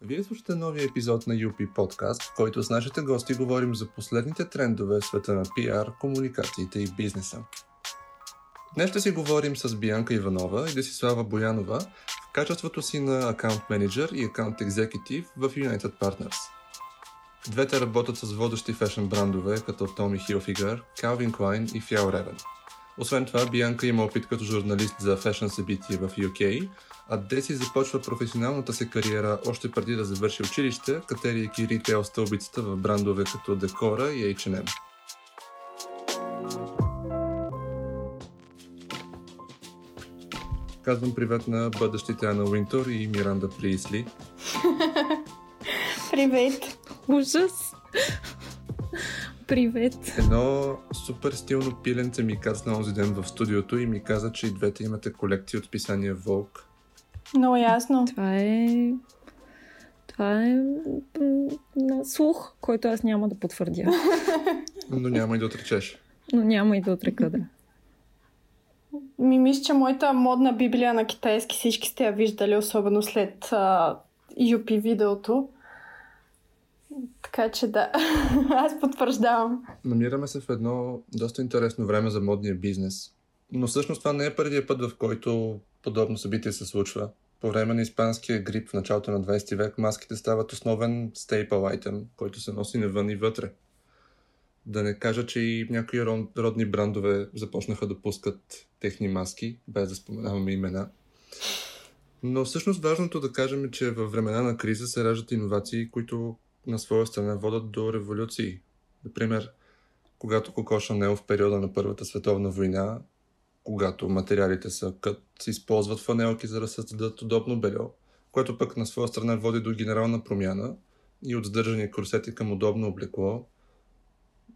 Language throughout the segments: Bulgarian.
Вие слушате новия епизод на UP Podcast, в който с нашите гости говорим за последните трендове в света на PR, комуникациите и бизнеса. Днес ще си говорим с Бианка Иванова и Десислава Боянова в качеството си на аккаунт менеджер и аккаунт екзекутив в United Partners. Двете работят с водещи фешн брандове като Tommy Hilfiger, Calvin Klein и Fjell Raven. Освен това, Бианка има опит като журналист за фешн събития в UK, а Деси започва професионалната си кариера още преди да завърши училище, катерийки ритейл стълбицата в брандове като Декора и H&M. Казвам привет на бъдещите Ана Уинтор и Миранда Приисли. Привет! Ужас! Привет! Едно супер стилно пиленце ми каза на онзи ден в студиото и ми каза, че и двете имате колекции от писания Vogue. Много ясно. Това е... Това е на слух, който аз няма да потвърдя. Но няма и да отречеш. Но няма и да отрека, да. Ми мисля, че моята модна библия на китайски всички сте я виждали, особено след а, UP видеото. Така че да, аз потвърждавам. Намираме се в едно доста интересно време за модния бизнес. Но всъщност това не е първият път, в който подобно събитие се случва. По време на испанския грип в началото на 20 век маските стават основен стейпъл айтем, който се носи навън и вътре. Да не кажа, че и някои родни брандове започнаха да пускат техни маски, без да споменаваме имена. Но всъщност важното да кажем е, че във времена на криза се раждат иновации, които на своя страна водят до революции. Например, когато Коко Шанел в периода на Първата световна война когато материалите са кът, се използват фанелки, за да създадат удобно бельо, което пък на своя страна води до генерална промяна и от сдържани курсети към удобно облекло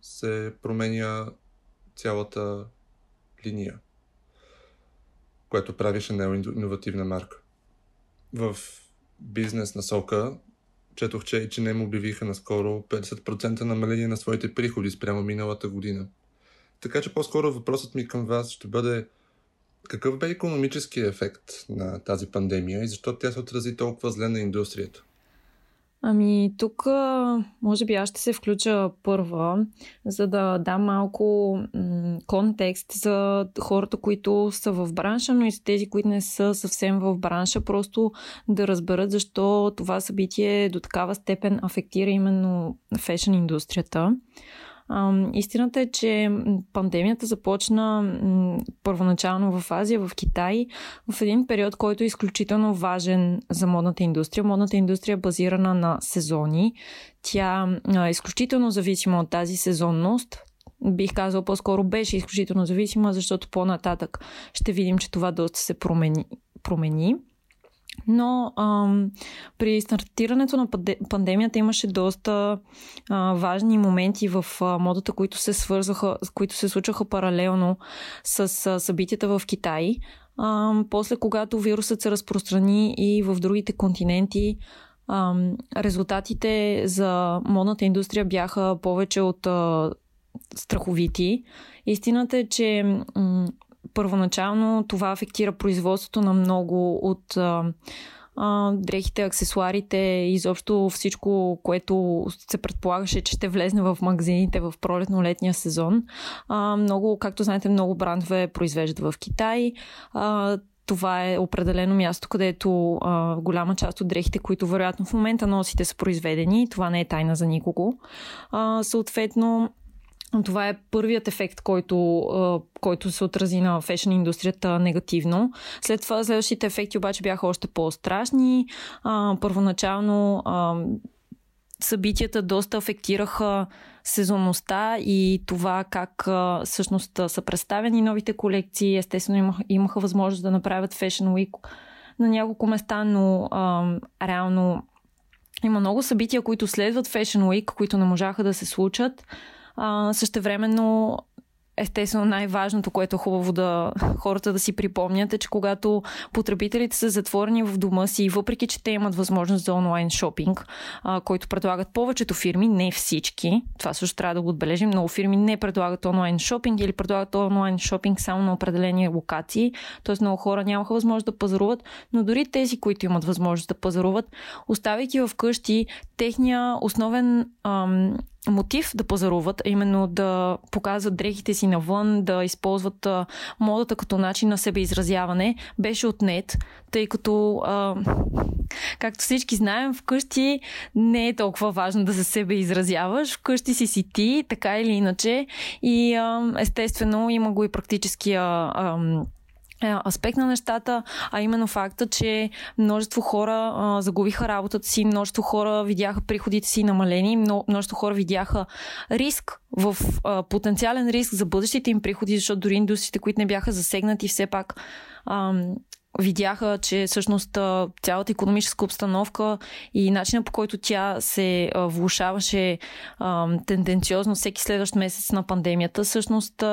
се променя цялата линия, което прави Шанел иновативна марка. В бизнес насока четох, че му обявиха наскоро 50% намаление на своите приходи спрямо миналата година – така че по-скоро въпросът ми към вас ще бъде какъв бе економически ефект на тази пандемия и защо тя се отрази толкова зле на индустрията? Ами тук може би аз ще се включа първа, за да дам малко м- контекст за хората, които са в бранша, но и за тези, които не са съвсем в бранша, просто да разберат защо това събитие до такава степен афектира именно фешн индустрията. Истината е, че пандемията започна първоначално в Азия, в Китай, в един период, който е изключително важен за модната индустрия. Модната индустрия е базирана на сезони. Тя е изключително зависима от тази сезонност, бих казал по-скоро беше изключително зависима, защото по-нататък ще видим, че това доста се промени. промени. Но ам, при стартирането на пандемията имаше доста а, важни моменти в а, модата, които се свързаха, които се случваха паралелно с а, събитията в Китай. А, после, когато вирусът се разпространи и в другите континенти, а, резултатите за модната индустрия бяха повече от а, страховити. Истината е, че първоначално това афектира производството на много от а, а, дрехите, аксесуарите, изобщо всичко, което се предполагаше, че ще влезне в магазините в пролетно-летния сезон. А, много, както знаете, много брандове произвеждат в Китай. А, това е определено място, където а, голяма част от дрехите, които вероятно в момента носите, са произведени. Това не е тайна за никого. А, съответно, това е първият ефект, който, който се отрази на фешн индустрията негативно. След това следващите ефекти обаче бяха още по-страшни. Първоначално събитията доста афектираха сезонността и това как всъщност са представени новите колекции. Естествено имаха, възможност да направят Fashion Week на няколко места, но реално има много събития, които следват Fashion Week, които не можаха да се случат. А, същевременно естествено най-важното, което е хубаво да хората да си припомнят е, че когато потребителите са затворени в дома си, въпреки че те имат възможност за онлайн шопинг, а, който предлагат повечето фирми, не всички, това също трябва да го отбележим, много фирми не предлагат онлайн шопинг или предлагат онлайн шопинг само на определени локации, т.е. много хора нямаха възможност да пазаруват, но дори тези, които имат възможност да пазаруват, оставяйки вкъщи, техния основен ам, мотив да пазаруват, а именно да показват дрехите си навън, да използват а, модата като начин на себеизразяване, беше отнет, тъй като, а, както всички знаем, вкъщи не е толкова важно да се себе изразяваш. Вкъщи си си ти, така или иначе. И а, естествено има го и практическия. А, аспект на нещата, а именно факта, че множество хора а, загубиха работата си, множество хора видяха приходите си намалени, множество хора видяха риск в а, потенциален риск за бъдещите им приходи, защото дори индустриите, които не бяха засегнати, все пак а, видяха, че всъщност цялата економическа обстановка и начинът по който тя се влушаваше тенденциозно всеки следващ месец на пандемията, всъщност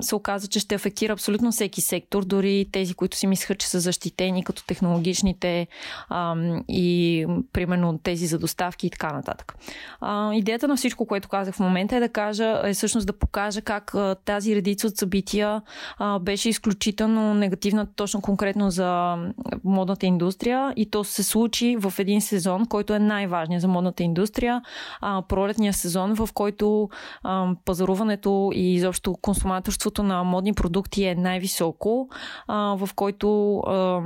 се оказа, че ще афектира абсолютно всеки сектор, дори тези, които си мислеха, че са защитени, като технологичните и примерно тези за доставки и така нататък. Идеята на всичко, което казах в момента е да кажа, е всъщност да покажа как тази редица от събития беше изключително негативна точно точно конкретно за модната индустрия и то се случи в един сезон, който е най-важният за модната индустрия, а, пролетния сезон, в който а, пазаруването и изобщо консуматорството на модни продукти е най-високо, а, в който а,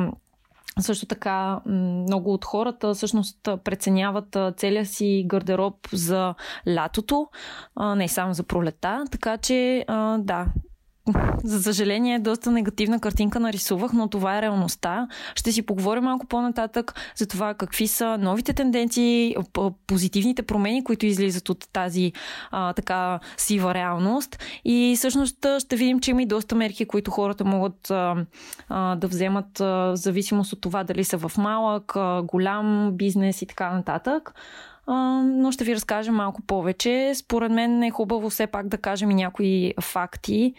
също така много от хората всъщност преценяват целия си гардероб за лятото, не само за пролета. Така че да, за съжаление, доста негативна картинка нарисувах, но това е реалността. Ще си поговорим малко по-нататък за това какви са новите тенденции, позитивните промени, които излизат от тази а, така сива реалност. И всъщност ще видим, че има и доста мерки, които хората могат а, а, да вземат а, в зависимост от това дали са в малък, а, голям бизнес и така нататък но ще ви разкажа малко повече. Според мен е хубаво все пак да кажем и някои факти,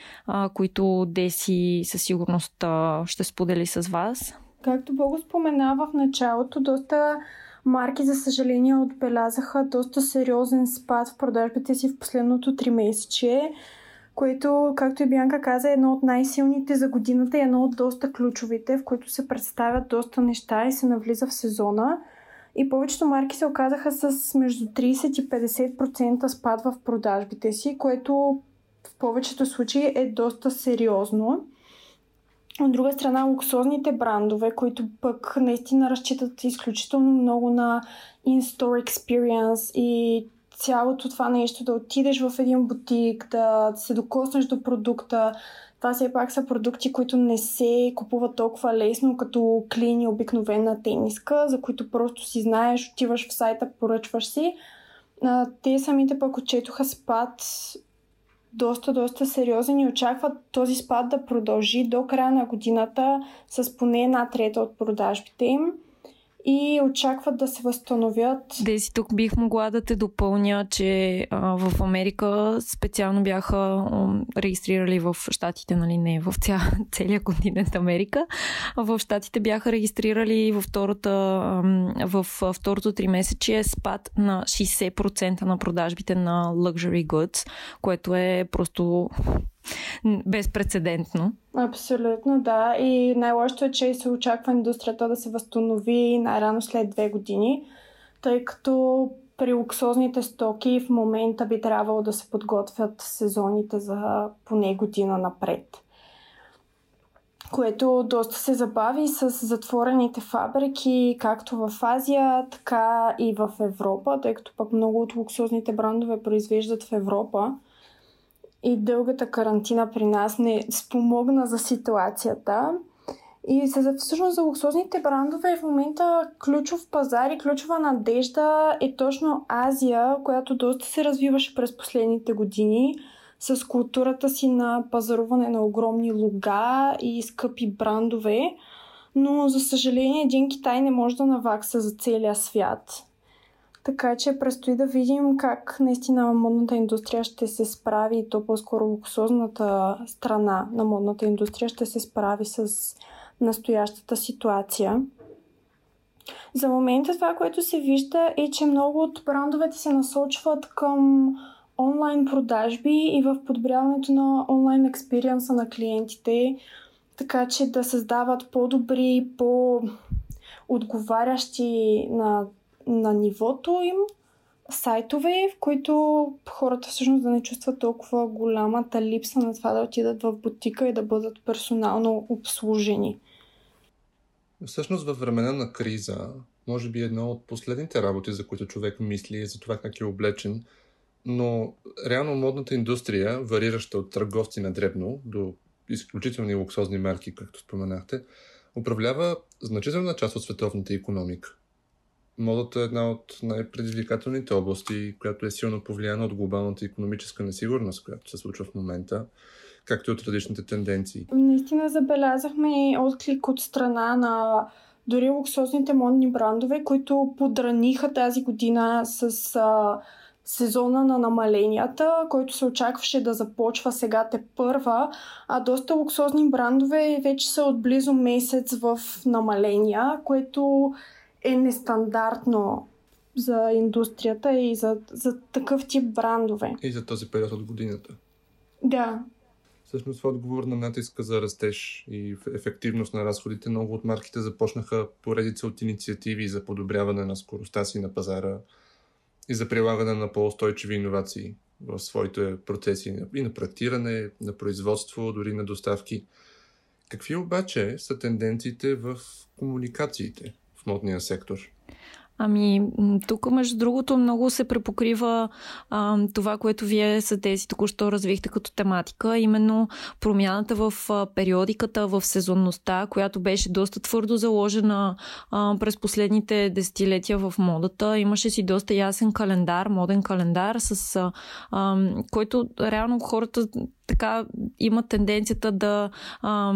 които Деси със сигурност ще сподели с вас. Както Бого споменава в началото, доста марки, за съжаление, отбелязаха доста сериозен спад в продажбите си в последното три месече, което, както и Бянка каза, е едно от най-силните за годината и едно от доста ключовите, в които се представят доста неща и се навлиза в сезона. И повечето марки се оказаха с между 30 и 50% спад в продажбите си, което в повечето случаи е доста сериозно. От друга страна, луксозните брандове, които пък наистина разчитат изключително много на in-store experience и цялото това нещо, да отидеш в един бутик, да се докоснеш до продукта, това все пак са продукти, които не се купуват толкова лесно, като клини обикновена тениска, за които просто си знаеш, отиваш в сайта, поръчваш си. те самите пък отчетоха спад доста, доста сериозен и очакват този спад да продължи до края на годината с поне една трета от продажбите им и очакват да се възстановят. Деси, тук бих могла да те допълня, че а, в Америка специално бяха регистрирали в Штатите, нали не в ця, целия континент Америка, в Штатите бяха регистрирали във втората, в второто три месече спад на 60% на продажбите на luxury goods, което е просто безпредседентно. Абсолютно, да. И най-лошото е, че се очаква индустрията да се възстанови най-рано след две години, тъй като при луксозните стоки в момента би трябвало да се подготвят сезоните за поне година напред. Което доста се забави с затворените фабрики, както в Азия, така и в Европа, тъй като пък много от луксозните брандове произвеждат в Европа и дългата карантина при нас не спомогна за ситуацията. И за, всъщност за луксозните брандове в момента ключов пазар и ключова надежда е точно Азия, която доста се развиваше през последните години с културата си на пазаруване на огромни луга и скъпи брандове. Но, за съжаление, един Китай не може да навакса за целия свят. Така че предстои да видим как наистина модната индустрия ще се справи, и то по-скоро луксозната страна на модната индустрия ще се справи с настоящата ситуация. За момента това, което се вижда е, че много от брандовете се насочват към онлайн продажби и в подобряването на онлайн експириенса на клиентите, така че да създават по-добри, по-отговарящи на, на нивото им сайтове, в които хората всъщност да не чувстват толкова голямата липса на това да отидат в бутика и да бъдат персонално обслужени. Всъщност във времена на криза, може би едно от последните работи, за които човек мисли, е за това как е облечен, но реално модната индустрия, варираща от търговци на дребно до изключителни луксозни марки, както споменахте, управлява значителна част от световната економика. Модата е една от най-предизвикателните области, която е силно повлияна от глобалната економическа несигурност, която се случва в момента, както и от различните тенденции. Наистина забелязахме отклик от страна на дори луксозните модни брандове, които подраниха тази година с а, сезона на намаленията, който се очакваше да започва сега те първа, а доста луксозни брандове вече са от близо месец в намаления, което е нестандартно за индустрията и за, за такъв тип брандове. И за този период от годината. Да. Всъщност в отговор на натиска за растеж и ефективност на разходите, много от марките започнаха поредица от инициативи за подобряване на скоростта си на пазара и за прилагане на по-устойчиви иновации в своите процеси и на проектиране, на производство, дори на доставки. Какви обаче са тенденциите в комуникациите модния сектор? Ами, тук, между другото, много се препокрива а, това, което вие са тези току-що развихте като тематика, именно промяната в а, периодиката, в сезонността, която беше доста твърдо заложена а, през последните десетилетия в модата. Имаше си доста ясен календар, моден календар, с а, а, който реално хората така имат тенденцията да а,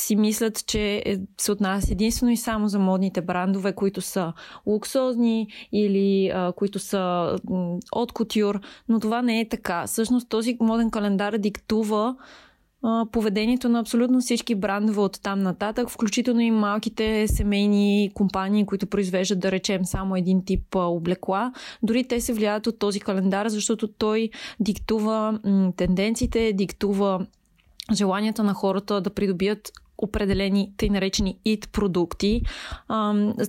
си мислят, че е, се отнася единствено и само за модните брандове, които са луксозни или а, които са от кутюр, но това не е така. Всъщност този моден календар диктува поведението на абсолютно всички брандове от там нататък, включително и малките семейни компании, които произвеждат, да речем, само един тип облекла. Дори те се влияят от този календар, защото той диктува м, тенденциите, диктува желанията на хората да придобият определени тъй наречени ит продукти.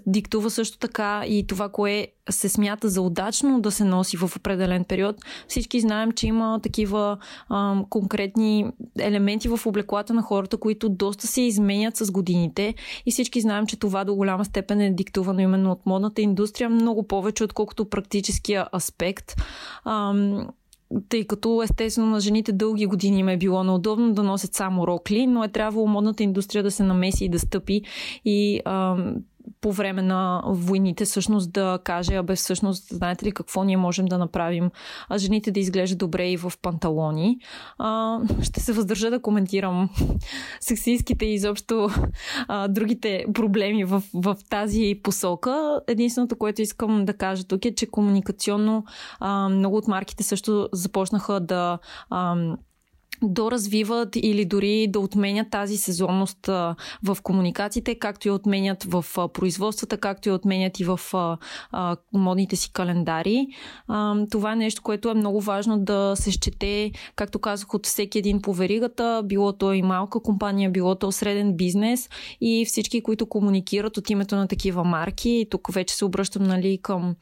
Диктува също така и това, кое се смята за удачно да се носи в определен период. Всички знаем, че има такива ам, конкретни елементи в облеклата на хората, които доста се изменят с годините и всички знаем, че това до голяма степен е диктувано именно от модната индустрия, много повече отколкото практическия аспект. Ам, тъй като естествено на жените дълги години им е било неудобно да носят само рокли, но е трябвало модната индустрия да се намеси и да стъпи. И а, по време на войните всъщност да каже, абе всъщност, знаете ли какво ние можем да направим, а жените да изглеждат добре и в панталони. А, ще се въздържа да коментирам сексистските и изобщо а, другите проблеми в, в тази посока. Единственото, което искам да кажа тук е, че комуникационно а, много от марките също започнаха да а, доразвиват или дори да отменят тази сезонност в комуникациите, както и отменят в производствата, както и отменят и в модните си календари. Това е нещо, което е много важно да се счете, както казах, от всеки един по веригата, било то и малка компания, било то среден бизнес и всички, които комуникират от името на такива марки. Тук вече се обръщам нали, към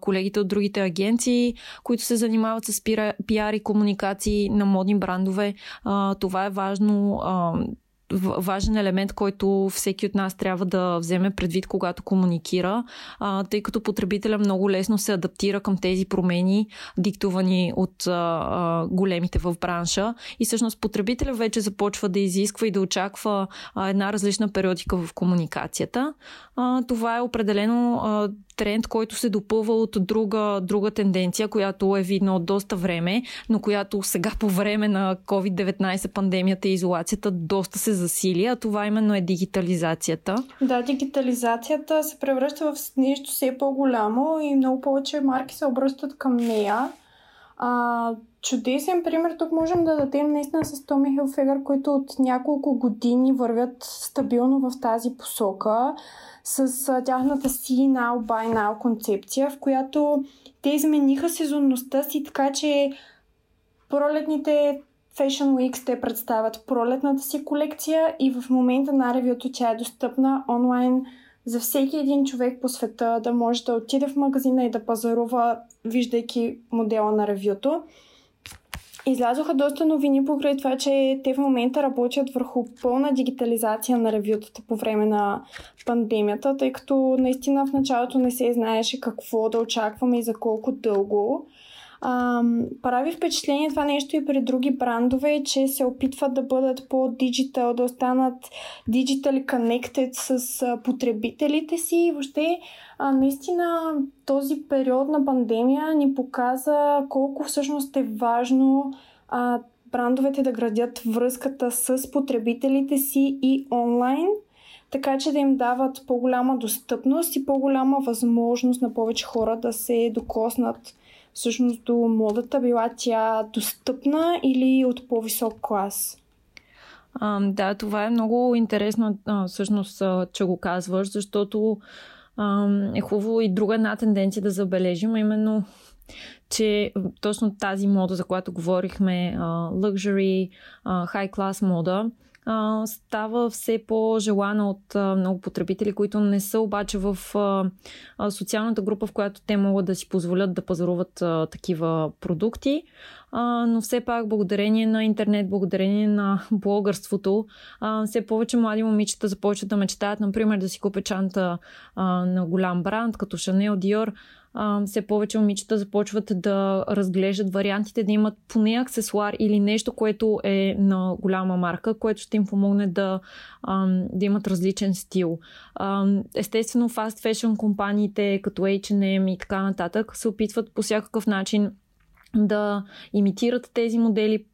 колегите от другите агенции, които се занимават с пиар и комуникации на модни бранд брандове. А, това е важно. А, важен елемент, който всеки от нас трябва да вземе предвид, когато комуникира, а, тъй като потребителя много лесно се адаптира към тези промени, диктувани от а, а, големите в бранша. И всъщност потребителя вече започва да изисква и да очаква а, една различна периодика в комуникацията. А, това е определено а, тренд, който се допълва от друга, друга тенденция, която е видна от доста време, но която сега по време на COVID-19 пандемията и изолацията доста се засили, а това именно е дигитализацията. Да, дигитализацията се превръща в нещо все по-голямо и много повече марки се обръщат към нея. А, чудесен пример тук можем да дадем наистина с Томи Хилфегър, които от няколко години вървят стабилно в тази посока с а, тяхната си Now Buy Now концепция, в която те измениха сезонността си, така че пролетните Fashion Weeks те представят пролетната си колекция и в момента на ревюто тя е достъпна онлайн за всеки един човек по света да може да отиде в магазина и да пазарува, виждайки модела на ревюто. Излязоха доста новини покрай това, че те в момента работят върху пълна дигитализация на ревютата по време на пандемията, тъй като наистина в началото не се знаеше какво да очакваме и за колко дълго. А, прави впечатление това нещо и при други брандове, че се опитват да бъдат по-диджитал, да останат digitally connected с потребителите си. И въобще а, наистина този период на пандемия ни показа колко всъщност е важно а, брандовете да градят връзката с потребителите си и онлайн, така че да им дават по-голяма достъпност и по-голяма възможност на повече хора да се докоснат всъщност до модата, била тя достъпна или от по-висок клас? А, да, това е много интересно, всъщност, че го казваш, защото е хубаво и друга една тенденция да забележим, именно че точно тази мода, за която говорихме, luxury, high class мода, става все по-желана от много потребители, които не са обаче в социалната група, в която те могат да си позволят да пазаруват такива продукти. А, но все пак, благодарение на интернет, благодарение на блогърството, а, все повече млади момичета започват да мечтаят, например, да си купят чанта а, на голям бранд, като Chanel, Dior а, все повече момичета започват да разглеждат вариантите да имат поне аксесуар или нещо, което е на голяма марка, което ще им помогне да, а, да имат различен стил. А, естествено, фаст фешн компаниите като H&M и така нататък се опитват по всякакъв начин да имитират тези модели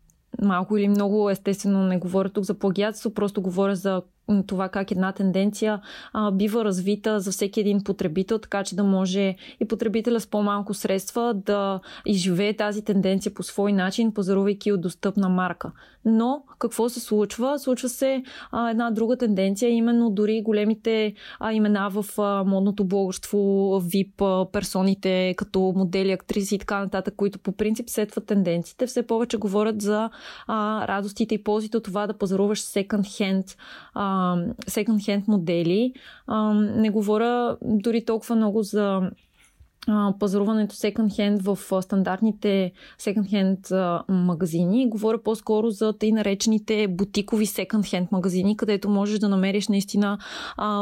малко или много, естествено не говоря тук за плагиатство, просто говоря за това как една тенденция а, бива развита за всеки един потребител, така че да може и потребителя с по-малко средства да изживее тази тенденция по свой начин, пазарувайки от достъпна марка. Но какво се случва? Случва се а, една друга тенденция, именно дори големите а, имена в а, модното блогърство, VIP, а, персоните като модели, актриси и така нататък, които по принцип сетват тенденциите, все повече говорят за а, радостите и ползите от това да пазаруваш а, секонд-хенд модели. А, не говоря дори толкова много за пазаруването секонд-хенд в стандартните секонд-хенд магазини. Говоря по-скоро за тъй наречените бутикови секонд-хенд магазини, където можеш да намериш наистина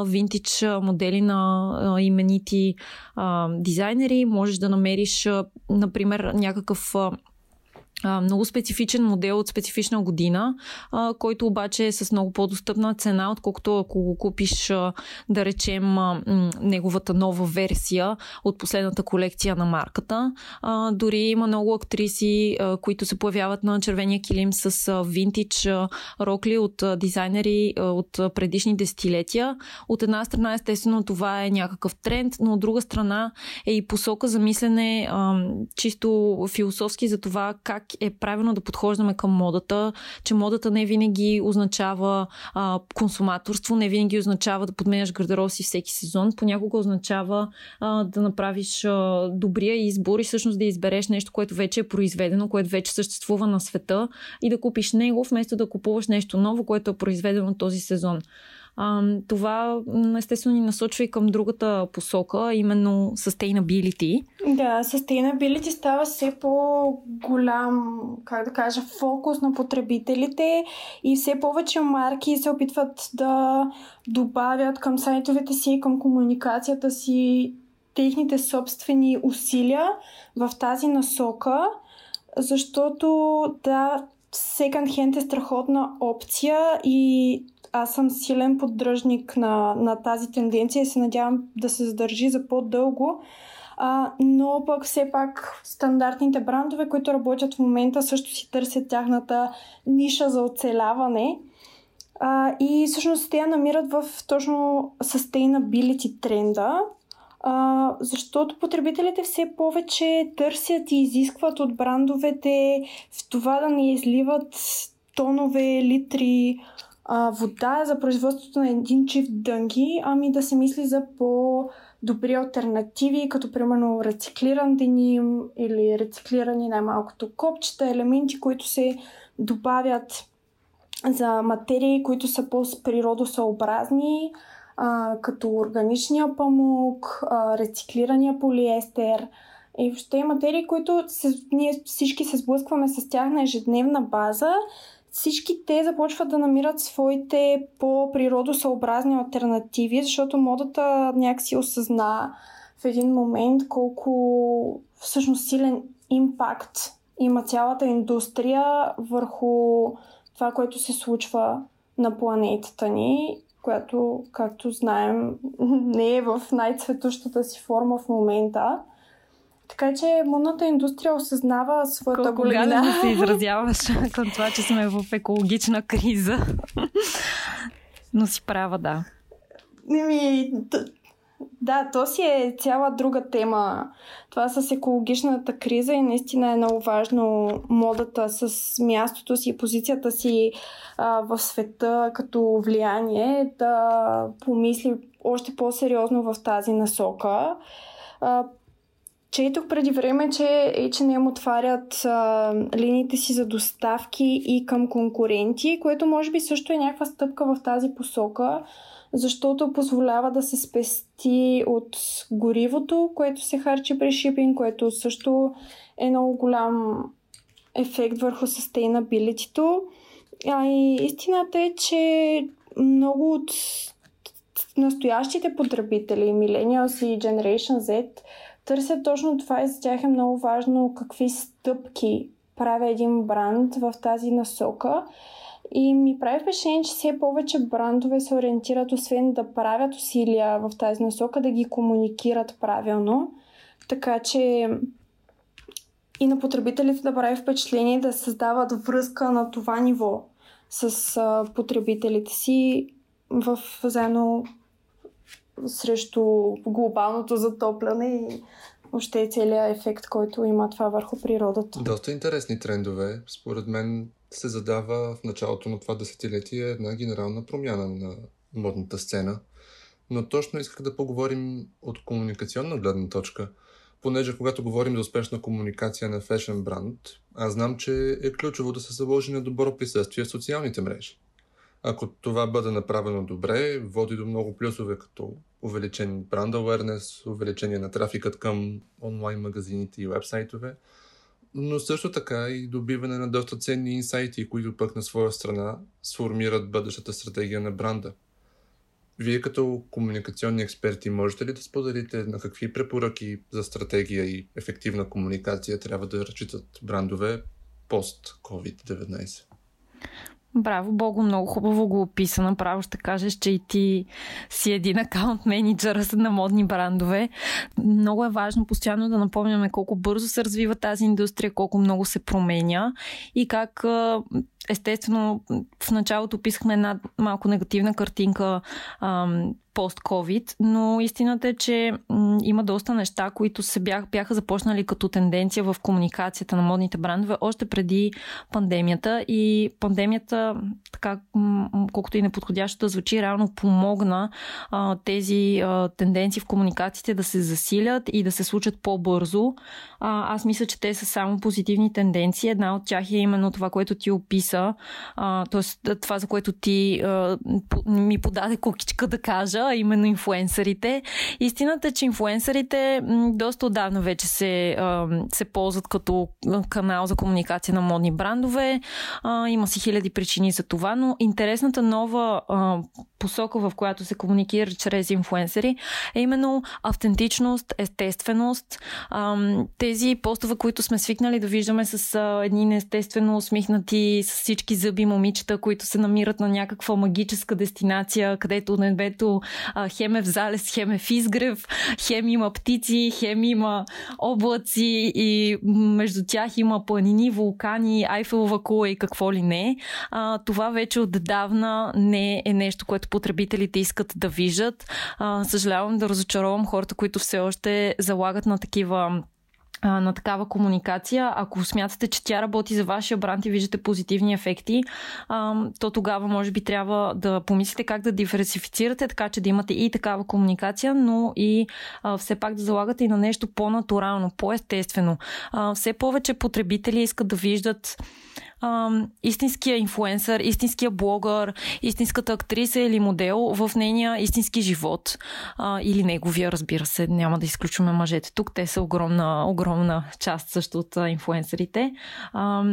винтич модели на именити дизайнери. Можеш да намериш, например, някакъв много специфичен модел от специфична година, който обаче е с много по-достъпна цена, отколкото ако го купиш, да речем, неговата нова версия от последната колекция на марката. Дори има много актриси, които се появяват на червения килим с а, винтич а, рокли от дизайнери от предишни десетилетия. От една страна, естествено, това е някакъв тренд, но от друга страна е и посока за мислене чисто философски за това как е правилно да подхождаме към модата, че модата не винаги означава а, консуматорство, не винаги означава да подменяш гардероб си всеки сезон, понякога означава а, да направиш а, добрия избор и всъщност да избереш нещо, което вече е произведено, което вече съществува на света и да купиш него, вместо да купуваш нещо ново, което е произведено този сезон а, това естествено ни насочва и към другата посока, именно sustainability. Да, sustainability става все по-голям, как да кажа, фокус на потребителите и все повече марки се опитват да добавят към сайтовете си, към комуникацията си техните собствени усилия в тази насока, защото да, секонд хенд е страхотна опция и аз съм силен поддръжник на, на тази тенденция и се надявам да се задържи за по-дълго. А, но пък все пак стандартните брандове, които работят в момента, също си търсят тяхната ниша за оцеляване. А, и всъщност те я намират в точно sustainability тренда, а, защото потребителите все повече търсят и изискват от брандовете в това да не изливат тонове, литри а, вода за производството на един чифт дънги, ами да се мисли за по-добри альтернативи, като примерно рециклиран деним или рециклирани най-малкото копчета, елементи, които се добавят за материи, които са по-природосъобразни, а, като органичния памук, а, рециклирания полиестер и въобще материи, които се, ние всички се сблъскваме с тях на ежедневна база. Всички те започват да намират своите по-природосъобразни альтернативи, защото модата някакси осъзна в един момент колко всъщност силен импакт има цялата индустрия върху това, което се случва на планетата ни, която, както знаем, не е в най-цветущата си форма в момента. Така че модната индустрия осъзнава своята Колко големина. да се изразяваш към това, че сме в екологична криза. Но си права, да. Ми, да, то си е цяла друга тема. Това с екологичната криза и наистина е много важно модата с мястото си и позицията си а, в света като влияние да помисли още по-сериозно в тази насока. А, Четох преди време, че H&M отварят а, линиите си за доставки и към конкуренти, което може би също е някаква стъпка в тази посока, защото позволява да се спести от горивото, което се харчи при шипинг, което също е много голям ефект върху sustainability А и истината е, че много от настоящите потребители, Millennials и Generation Z, търсят точно това и за тях е много важно какви стъпки прави един бранд в тази насока. И ми прави впечатление, че все повече брандове се ориентират, освен да правят усилия в тази насока, да ги комуникират правилно. Така че и на потребителите да прави впечатление да създават връзка на това ниво с потребителите си в заедно срещу глобалното затопляне и въобще целият ефект, който има това върху природата. Доста интересни трендове. Според мен се задава в началото на това десетилетие една генерална промяна на модната сцена. Но точно исках да поговорим от комуникационна гледна точка, понеже когато говорим за успешна комуникация на фешен бранд, аз знам, че е ключово да се заложи на добро присъствие в социалните мрежи. Ако това бъде направено добре, води до много плюсове, като увеличен бранд awareness, увеличение на трафикът към онлайн магазините и вебсайтове, но също така и добиване на доста ценни инсайти, които пък на своя страна сформират бъдещата стратегия на бранда. Вие като комуникационни експерти можете ли да споделите на какви препоръки за стратегия и ефективна комуникация трябва да разчитат брандове пост-COVID-19? Браво, Бого, много хубаво го описа. Направо ще кажеш, че и ти си един акаунт менеджер на модни брандове. Много е важно постоянно да напомняме колко бързо се развива тази индустрия, колко много се променя и как естествено в началото описахме една малко негативна картинка пост-ковид, но истината е, че има доста неща, които се бях, бяха започнали като тенденция в комуникацията на модните брандове още преди пандемията и пандемията, така колкото и неподходящо да звучи, реално помогна а, тези а, тенденции в комуникациите да се засилят и да се случат по-бързо. А, аз мисля, че те са само позитивни тенденции. Една от тях е именно това, което ти описа, т.е. това, за което ти а, ми подаде кукичка да кажа, а именно инфуенсърите. Истината е, че инфуенсърите доста отдавна вече се, се ползват като канал за комуникация на модни брандове. Има си хиляди причини за това, но интересната нова посока, в която се комуникира чрез инфуенсъри, е именно автентичност, естественост. Тези постове, които сме свикнали да виждаме с едни неестествено усмихнати, с всички зъби момичета, които се намират на някаква магическа дестинация, където небето хем е в залез, хем е в изгрев, хем има птици, хем има облаци и между тях има планини, вулкани, Айфелова кула и какво ли не. Това вече отдавна не е нещо, което потребителите искат да виждат. А, съжалявам да разочаровам хората, които все още залагат на такива на такава комуникация. Ако смятате, че тя работи за вашия бранд и виждате позитивни ефекти, то тогава може би трябва да помислите как да диверсифицирате, така че да имате и такава комуникация, но и все пак да залагате и на нещо по-натурално, по-естествено. Все повече потребители искат да виждат а, истинския инфуенсър, истинския блогър, истинската актриса или модел в нейния истински живот. А, или неговия, разбира се, няма да изключваме мъжете тук. Те са огромна, огромна част също от инфуенсърите. А,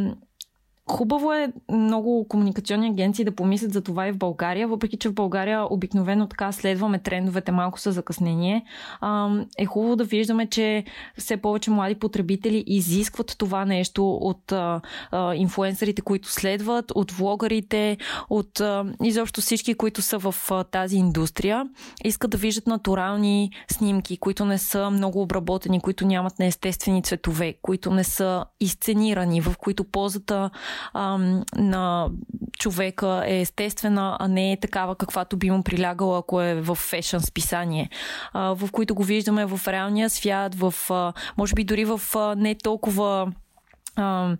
Хубаво е много комуникационни агенции да помислят за това и в България, въпреки че в България обикновено така следваме трендовете малко с закъснение. Е хубаво да виждаме, че все повече млади потребители изискват това нещо от инфуенсърите, които следват, от влогарите, от изобщо всички, които са в тази индустрия. Искат да виждат натурални снимки, които не са много обработени, които нямат неестествени цветове, които не са изценирани, в които позата ам, на човека е естествена, а не е такава каквато би му прилягала, ако е в фешън списание, а, в които го виждаме в реалния свят, в, а, може би дори в а, не толкова а,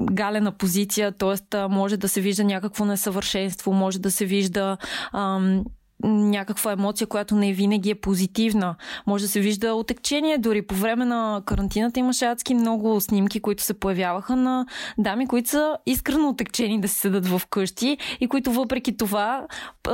галена позиция, т.е. може да се вижда някакво несъвършенство, може да се вижда ам, някаква емоция, която не винаги е позитивна. Може да се вижда отекчение. Дори по време на карантината имаше адски много снимки, които се появяваха на дами, които са искрено отекчени да се седат в къщи и които въпреки това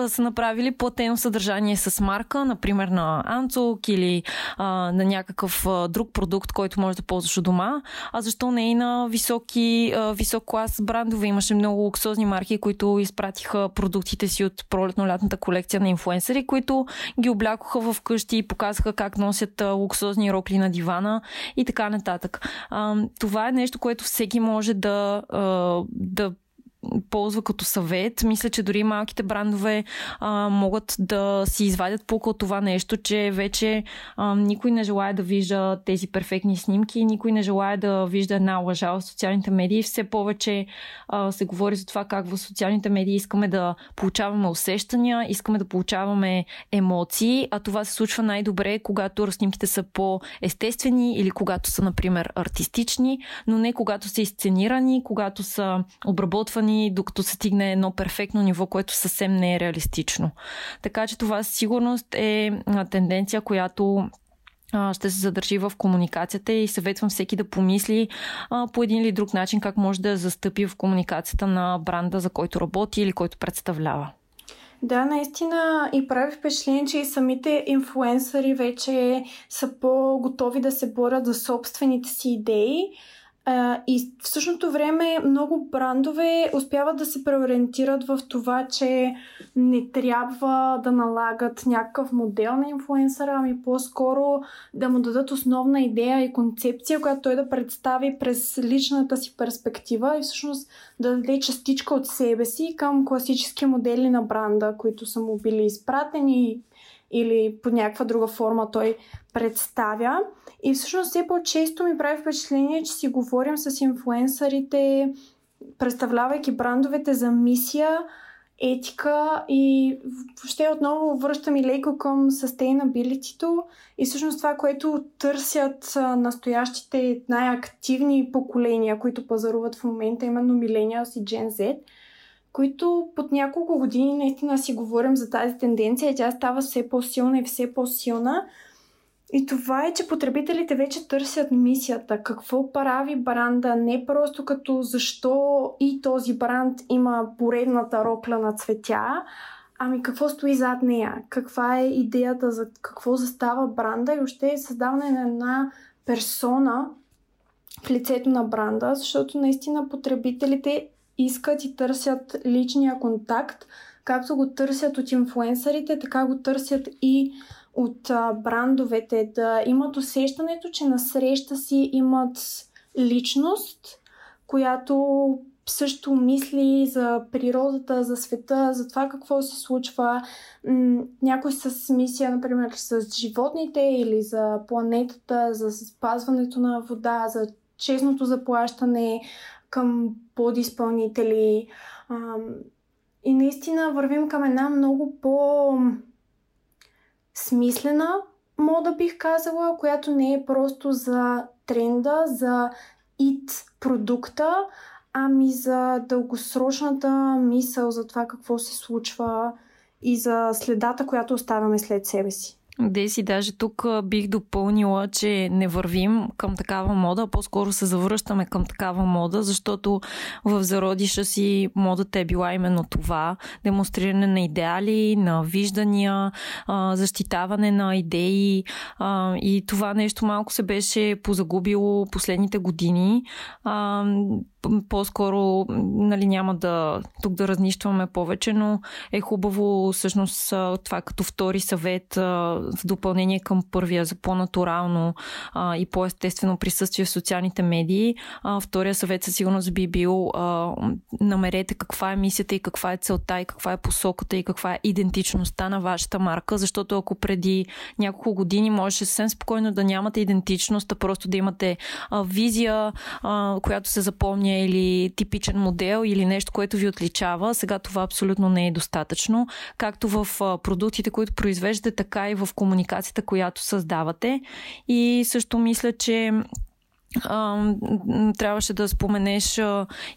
са направили платено съдържание с марка, например на Анцук или а, на някакъв а, друг продукт, който можеш да ползваш у дома. А защо не и на високи, а, висок клас брандове? Имаше много луксозни марки, които изпратиха продуктите си от пролетно-лятната колекция на инфуенсъри, които ги облякоха в къщи и показаха как носят луксозни рокли на дивана и така нататък. Това е нещо, което всеки може да, да ползва като съвет. Мисля, че дори малките брандове а, могат да си извадят пука от това нещо, че вече а, никой не желая да вижда тези перфектни снимки, никой не желая да вижда една лъжа в социалните медии. Все повече а, се говори за това как в социалните медии искаме да получаваме усещания, искаме да получаваме емоции, а това се случва най-добре, когато снимките са по-естествени или когато са, например, артистични, но не когато са изценирани, когато са обработвани докато се стигне едно перфектно ниво, което съвсем не е реалистично. Така че това със сигурност е тенденция, която ще се задържи в комуникацията и съветвам всеки да помисли а, по един или друг начин как може да застъпи в комуникацията на бранда, за който работи или който представлява. Да, наистина и прави впечатление, че и самите инфлуенсъри вече са по-готови да се борят за собствените си идеи и в същото време много брандове успяват да се преориентират в това, че не трябва да налагат някакъв модел на инфлуенсъра, ами по-скоро да му дадат основна идея и концепция, която той да представи през личната си перспектива и всъщност да даде частичка от себе си към класически модели на бранда, които са му били изпратени или по някаква друга форма той представя. И всъщност все по-често ми прави впечатление, че си говорим с инфлуенсърите, представлявайки брандовете за мисия, етика и въобще отново връщам и леко към sustainability и всъщност това, което търсят настоящите най-активни поколения, които пазаруват в момента, именно Millennials и Gen Z – които под няколко години наистина си говорим за тази тенденция тя става все по-силна и все по-силна. И това е, че потребителите вече търсят мисията. Какво прави бранда, не просто като защо и този бранд има поредната рокля на цветя, ами какво стои зад нея, каква е идеята за какво застава бранда и още е създаване на една персона в лицето на бранда, защото наистина потребителите искат и търсят личния контакт, както го търсят от инфлуенсърите, така го търсят и от брандовете, да имат усещането, че на среща си имат личност, която също мисли за природата, за света, за това какво се случва. Някой с мисия, например, с животните или за планетата, за спазването на вода, за честното заплащане към подизпълнители. И наистина вървим към една много по смислена мода, бих казала, която не е просто за тренда, за ит продукта, ами за дългосрочната мисъл за това какво се случва и за следата, която оставяме след себе си. Деси, даже тук бих допълнила, че не вървим към такава мода, по-скоро се завръщаме към такава мода, защото в зародиша си модата е била именно това демонстриране на идеали, на виждания, защитаване на идеи и това нещо малко се беше позагубило последните години по-скоро нали, няма да тук да разнищваме повече, но е хубаво всъщност това като втори съвет в допълнение към първия за по-натурално и по-естествено присъствие в социалните медии. Втория съвет със сигурност би бил намерете каква е мисията и каква е целта и каква е посоката и каква е идентичността на вашата марка, защото ако преди няколко години можеше съвсем спокойно да нямате идентичност, а просто да имате визия, която се запомня или типичен модел или нещо, което ви отличава. Сега това абсолютно не е достатъчно. Както в продуктите, които произвеждате, така и в комуникацията, която създавате. И също мисля, че трябваше да споменеш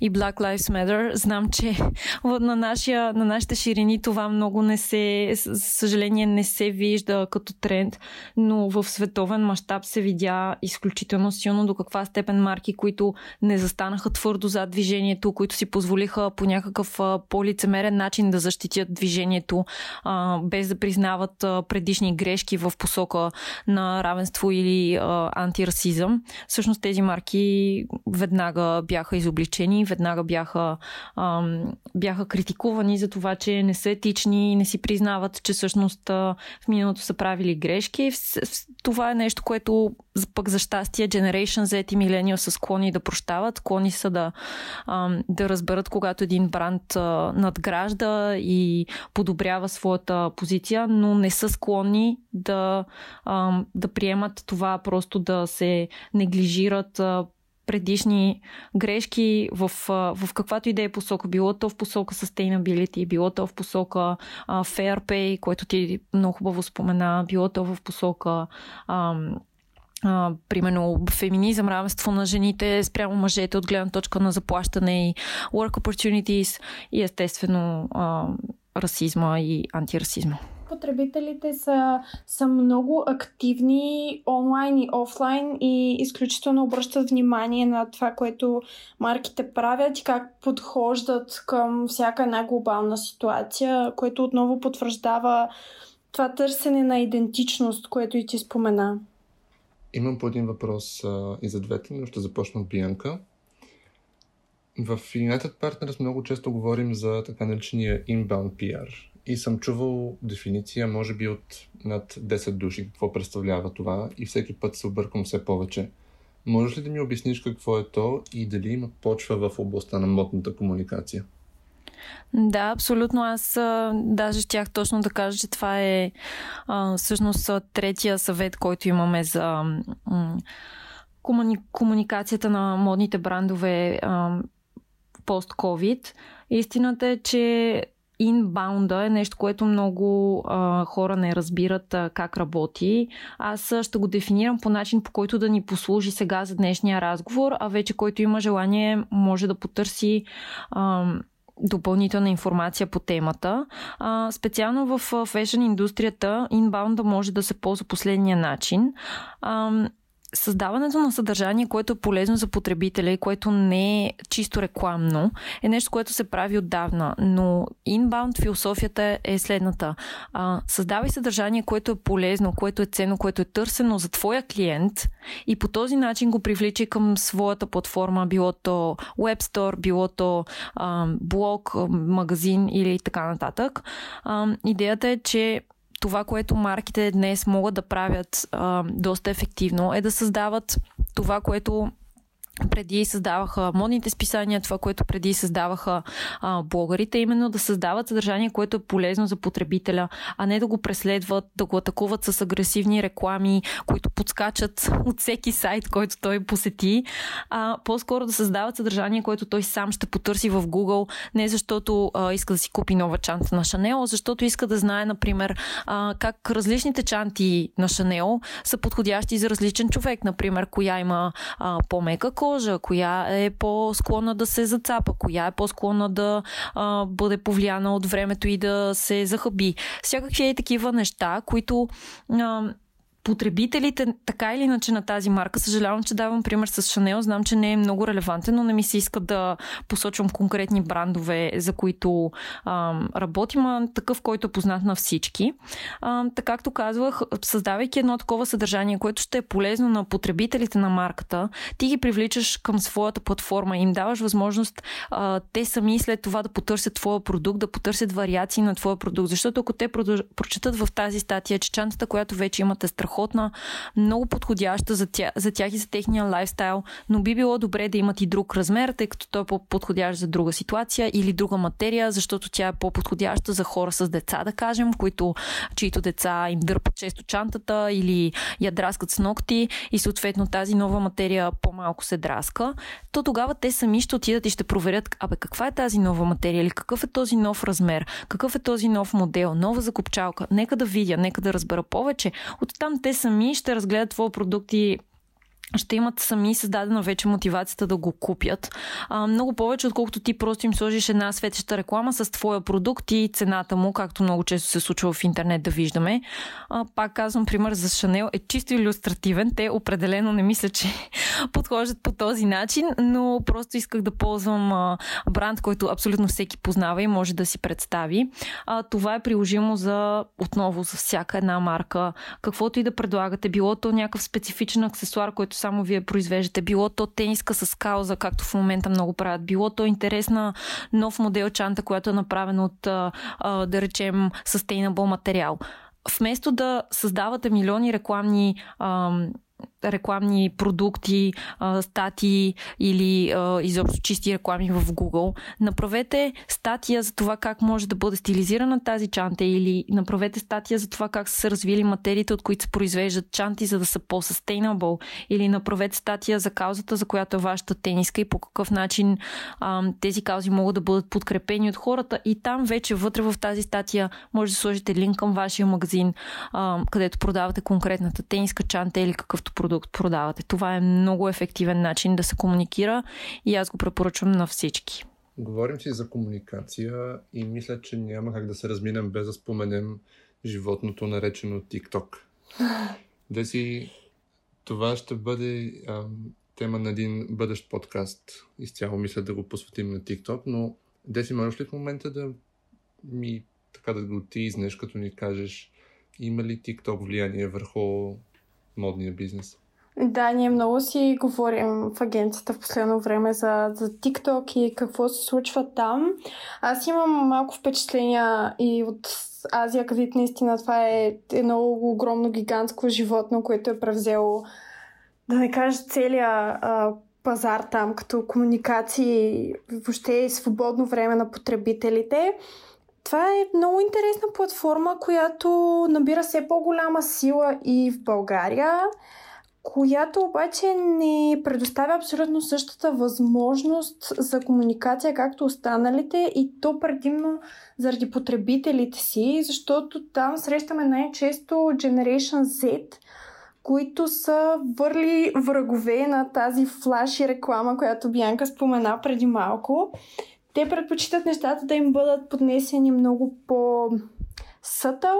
и Black Lives Matter. Знам, че на, нашия, на нашите ширини това много не се, съжаление, не се вижда като тренд, но в световен мащаб се видя изключително силно до каква степен марки, които не застанаха твърдо зад движението, които си позволиха по някакъв по-лицемерен начин да защитят движението, без да признават предишни грешки в посока на равенство или антирасизъм. Всъщност тези марки веднага бяха изобличени, веднага бяха, ам, бяха критикувани за това, че не са етични не си признават, че всъщност в миналото са правили грешки. Това е нещо, което пък за щастие Generation Z и Millennial са склонни да прощават, склонни са да, ам, да разберат, когато един бранд а, надгражда и подобрява своята позиция, но не са склонни да, ам, да приемат това просто да се неглижира коригират предишни грешки в, в каквато и да е посока. Било то в посока sustainability, било то в посока uh, fair pay, което ти много хубаво спомена, било то в посока um, Uh, примерно феминизъм, равенство на жените спрямо мъжете от гледна точка на заплащане и work opportunities и естествено uh, расизма и антирасизма потребителите са, са много активни онлайн и офлайн и изключително обръщат внимание на това, което марките правят и как подхождат към всяка една глобална ситуация, което отново потвърждава това търсене на идентичност, което и ти спомена. Имам по един въпрос а, и за двете, но ще започна от Бианка. В United Partners много често говорим за така наречения inbound PR и съм чувал дефиниция, може би от над 10 души, какво представлява това и всеки път се объркам все повече. Можеш ли да ми обясниш какво е то и дали има почва в областта на модната комуникация? Да, абсолютно. Аз а, даже щях точно да кажа, че това е а, всъщност третия съвет, който имаме за м- комуни... комуникацията на модните брандове пост-ковид. Истината е, че инбаунда е нещо, което много а, хора не разбират а, как работи. Аз ще го дефинирам по начин, по който да ни послужи сега за днешния разговор, а вече който има желание може да потърси а, допълнителна информация по темата. А, специално в фешън индустрията инбаунда може да се ползва последния начин. А, създаването на съдържание, което е полезно за потребителя и което не е чисто рекламно, е нещо, което се прави отдавна. Но inbound философията е следната. А, създавай съдържание, което е полезно, което е ценно, което е търсено за твоя клиент и по този начин го привличай към своята платформа, било то Web Store, било то а, блог, магазин или така нататък. А, идеята е, че това, което марките днес могат да правят а, доста ефективно, е да създават това, което преди създаваха модните списания, това, което преди създаваха а, блогърите, именно да създават съдържание, което е полезно за потребителя, а не да го преследват, да го атакуват с агресивни реклами, които подскачат от всеки сайт, който той посети, а по-скоро да създават съдържание, което той сам ще потърси в Google, не защото а, иска да си купи нова чанта на Шанел, а защото иска да знае, например, а, как различните чанти на Шанел са подходящи за различен човек, например, коя има а, по-мека кожа, коя е по-склонна да се зацапа, коя е по-склонна да а, бъде повлияна от времето и да се захъби. Всякакви е такива неща, които а, потребителите, така или иначе на тази марка, съжалявам, че давам пример с Шанел, знам, че не е много релевантен, но не ми се иска да посочвам конкретни брандове, за които а, работим, а такъв, който е познат на всички. А, така както казвах, създавайки едно такова съдържание, което ще е полезно на потребителите на марката, ти ги привличаш към своята платформа и им даваш възможност а, те сами след това да потърсят твоя продукт, да потърсят вариации на твоя продукт. Защото ако те прочетат в тази статия, че чантата, която вече имате страх страхотна, много подходяща за тях, за тях и за техния лайфстайл, но би било добре да имат и друг размер, тъй като той е по-подходящ за друга ситуация или друга материя, защото тя е по-подходяща за хора с деца, да кажем, които, чието деца им дърпат често чантата или я драскат с ногти и съответно тази нова материя по-малко се драска, то тогава те сами ще отидат и ще проверят, абе каква е тази нова материя или какъв е този нов размер, какъв е този нов модел, нова закупчалка. Нека да видя, нека да разбера повече. Оттам те сами ще разгледат твоя продукт и ще имат сами създадена вече мотивацията да го купят. А, много повече, отколкото ти просто им сложиш една светеща реклама с твоя продукт и цената му, както много често се случва в интернет да виждаме. А, пак казвам, пример за Шанел е чисто иллюстративен. Те определено не мисля, че подхождат по този начин, но просто исках да ползвам а, бранд, който абсолютно всеки познава и може да си представи. А, това е приложимо за отново за всяка една марка. Каквото и да предлагате, било то някакъв специфичен аксесуар, който само вие произвеждате. Било то тениска с кауза, както в момента много правят. Било то интересна нов модел чанта, която е направена от, да речем, sustainable материал. Вместо да създавате милиони рекламни рекламни продукти, статии или изобщо чисти реклами в Google. Направете статия за това как може да бъде стилизирана тази чанта или направете статия за това как са се развили материите, от които се произвеждат чанти, за да са по-sustainable. Или направете статия за каузата, за която е вашата тениска и по какъв начин тези каузи могат да бъдат подкрепени от хората. И там вече вътре в тази статия може да сложите линк към вашия магазин, където продавате конкретната тениска чанта или какъвто продукт продукт продавате. Това е много ефективен начин да се комуникира и аз го препоръчвам на всички. Говорим си за комуникация и мисля, че няма как да се разминем без да споменем животното наречено TikTok. Деси, това ще бъде а, тема на един бъдещ подкаст. Изцяло мисля да го посветим на TikTok, но Деси, можеш ли в момента да ми така да го тизнеш, като ни кажеш има ли TikTok влияние върху модния бизнес? Да, ние много си говорим в агенцията в последно време за, за TikTok и какво се случва там. Аз имам малко впечатления и от Азия, където наистина това е едно огромно гигантско животно, което е превзело, да не кажа, целия а, пазар там, като комуникации, въобще и свободно време на потребителите. Това е много интересна платформа, която набира все по-голяма сила и в България която обаче не предоставя абсолютно същата възможност за комуникация, както останалите и то предимно заради потребителите си, защото там срещаме най-често Generation Z, които са върли врагове на тази флаши реклама, която Бянка спомена преди малко. Те предпочитат нещата да им бъдат поднесени много по-сътъл,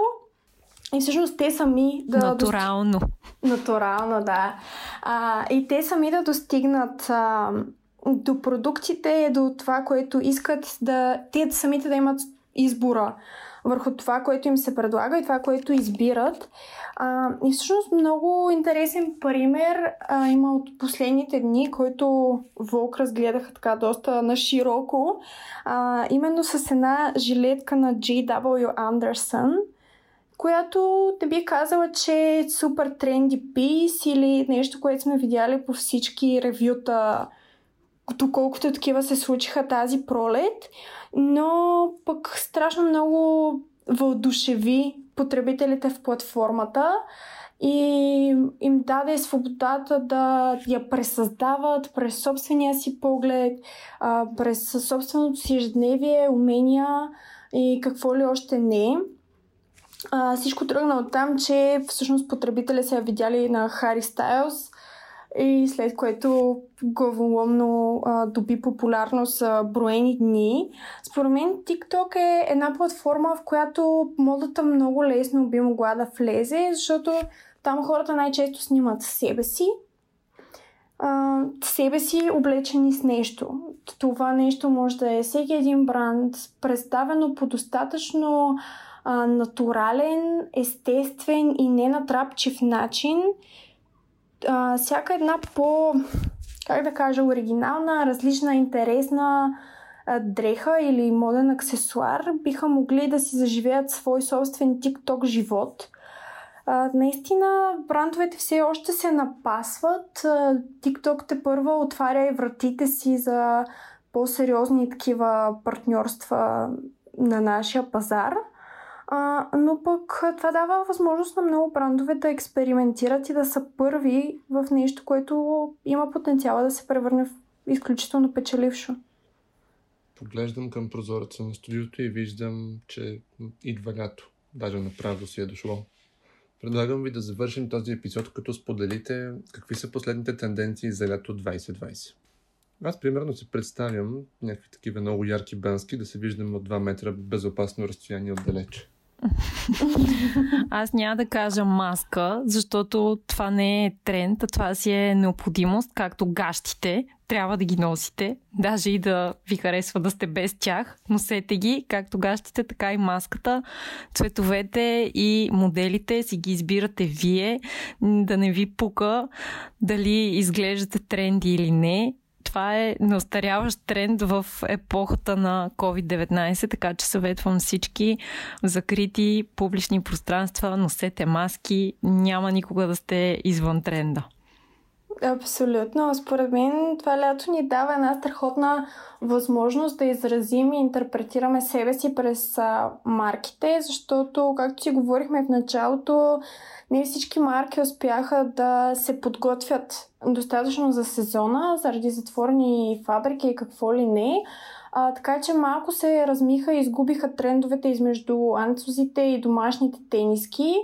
и всъщност те сами да... Натурално. Натурално, да. А, и те сами да достигнат а, до продуктите, до това, което искат да... Те самите да имат избора върху това, което им се предлага и това, което избират. А, и всъщност много интересен пример а, има от последните дни, който Волк разгледаха така доста на широко. А, именно с една жилетка на J.W. Anderson, която не би казала, че е супер тренди пис или нещо, което сме видяли по всички ревюта, доколкото такива се случиха тази пролет но пък страшно много въодушеви потребителите в платформата и им даде свободата да я пресъздават през собствения си поглед, през собственото си ежедневие, умения и какво ли още не. всичко тръгна от там, че всъщност потребители са я видяли на Хари Стайлс и след което главоломно а, доби популярност а, броени дни. Според мен TikTok е една платформа, в която модата много лесно би могла да влезе, защото там хората най-често снимат себе си, а, себе си облечени с нещо. Това нещо може да е всеки един бранд, представено по достатъчно а, натурален, естествен и ненатрапчив начин – а, всяка една по, как да кажа, оригинална, различна, интересна а, дреха или моден аксесуар биха могли да си заживеят свой собствен TikTok живот. А, наистина, брандовете все още се напасват. А, TikTok те първа отваря и вратите си за по-сериозни такива партньорства на нашия пазар – а, но пък това дава възможност на много брандове да експериментират и да са първи в нещо, което има потенциала да се превърне в изключително печелившо. Поглеждам към прозореца на студиото и виждам, че идва лято. Даже направо си е дошло. Предлагам ви да завършим този епизод, като споделите какви са последните тенденции за лято 2020. Аз примерно си представям някакви такива много ярки бански да се виждам от 2 метра безопасно разстояние отдалече. Аз няма да кажа маска, защото това не е тренд, а това си е необходимост, както гащите. Трябва да ги носите, даже и да ви харесва да сте без тях. Носете ги, както гащите, така и маската. Цветовете и моделите си ги избирате вие, да не ви пука дали изглеждате тренди или не това е неостаряващ тренд в епохата на COVID-19, така че съветвам всички в закрити публични пространства, носете маски, няма никога да сте извън тренда. Абсолютно. Според мен това лято ни дава една страхотна възможност да изразим и интерпретираме себе си през а, марките, защото, както си говорихме в началото, не всички марки успяха да се подготвят достатъчно за сезона, заради затворени фабрики и какво ли не. А, така че малко се размиха и изгубиха трендовете измежду анцузите и домашните тениски.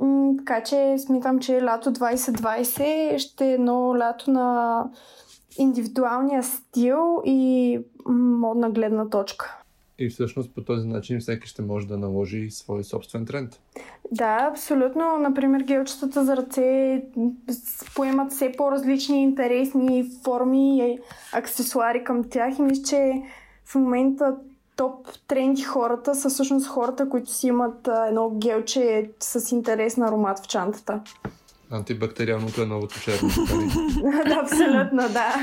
М- така че смятам, че лято 2020 ще е едно лято на индивидуалния стил и модна гледна точка. И всъщност по този начин всеки ще може да наложи свой собствен тренд. Да, абсолютно. Например, гелчетата за ръце поемат все по-различни интересни форми и аксесуари към тях и мисля, че в момента топ тренди хората са всъщност хората, които си имат едно гелче с интересен аромат в чантата. Антибактериалното е новото черно. да, абсолютно, да.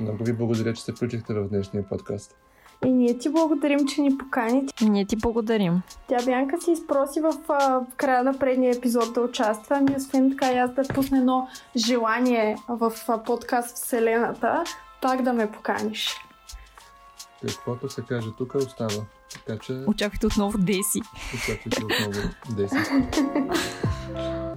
Много ви благодаря, че се включихте в днешния подкаст. И ние ти благодарим, че ни покани. Ние ти благодарим. Тя Бянка си изпроси в, в края на предния епизод да участва. Ами освен така и аз да пусна едно желание в подкаст Вселената, пак да ме поканиш. Каквото се каже тук остава. Така че... Очаквайте отново Деси. Очаквайте отново Деси.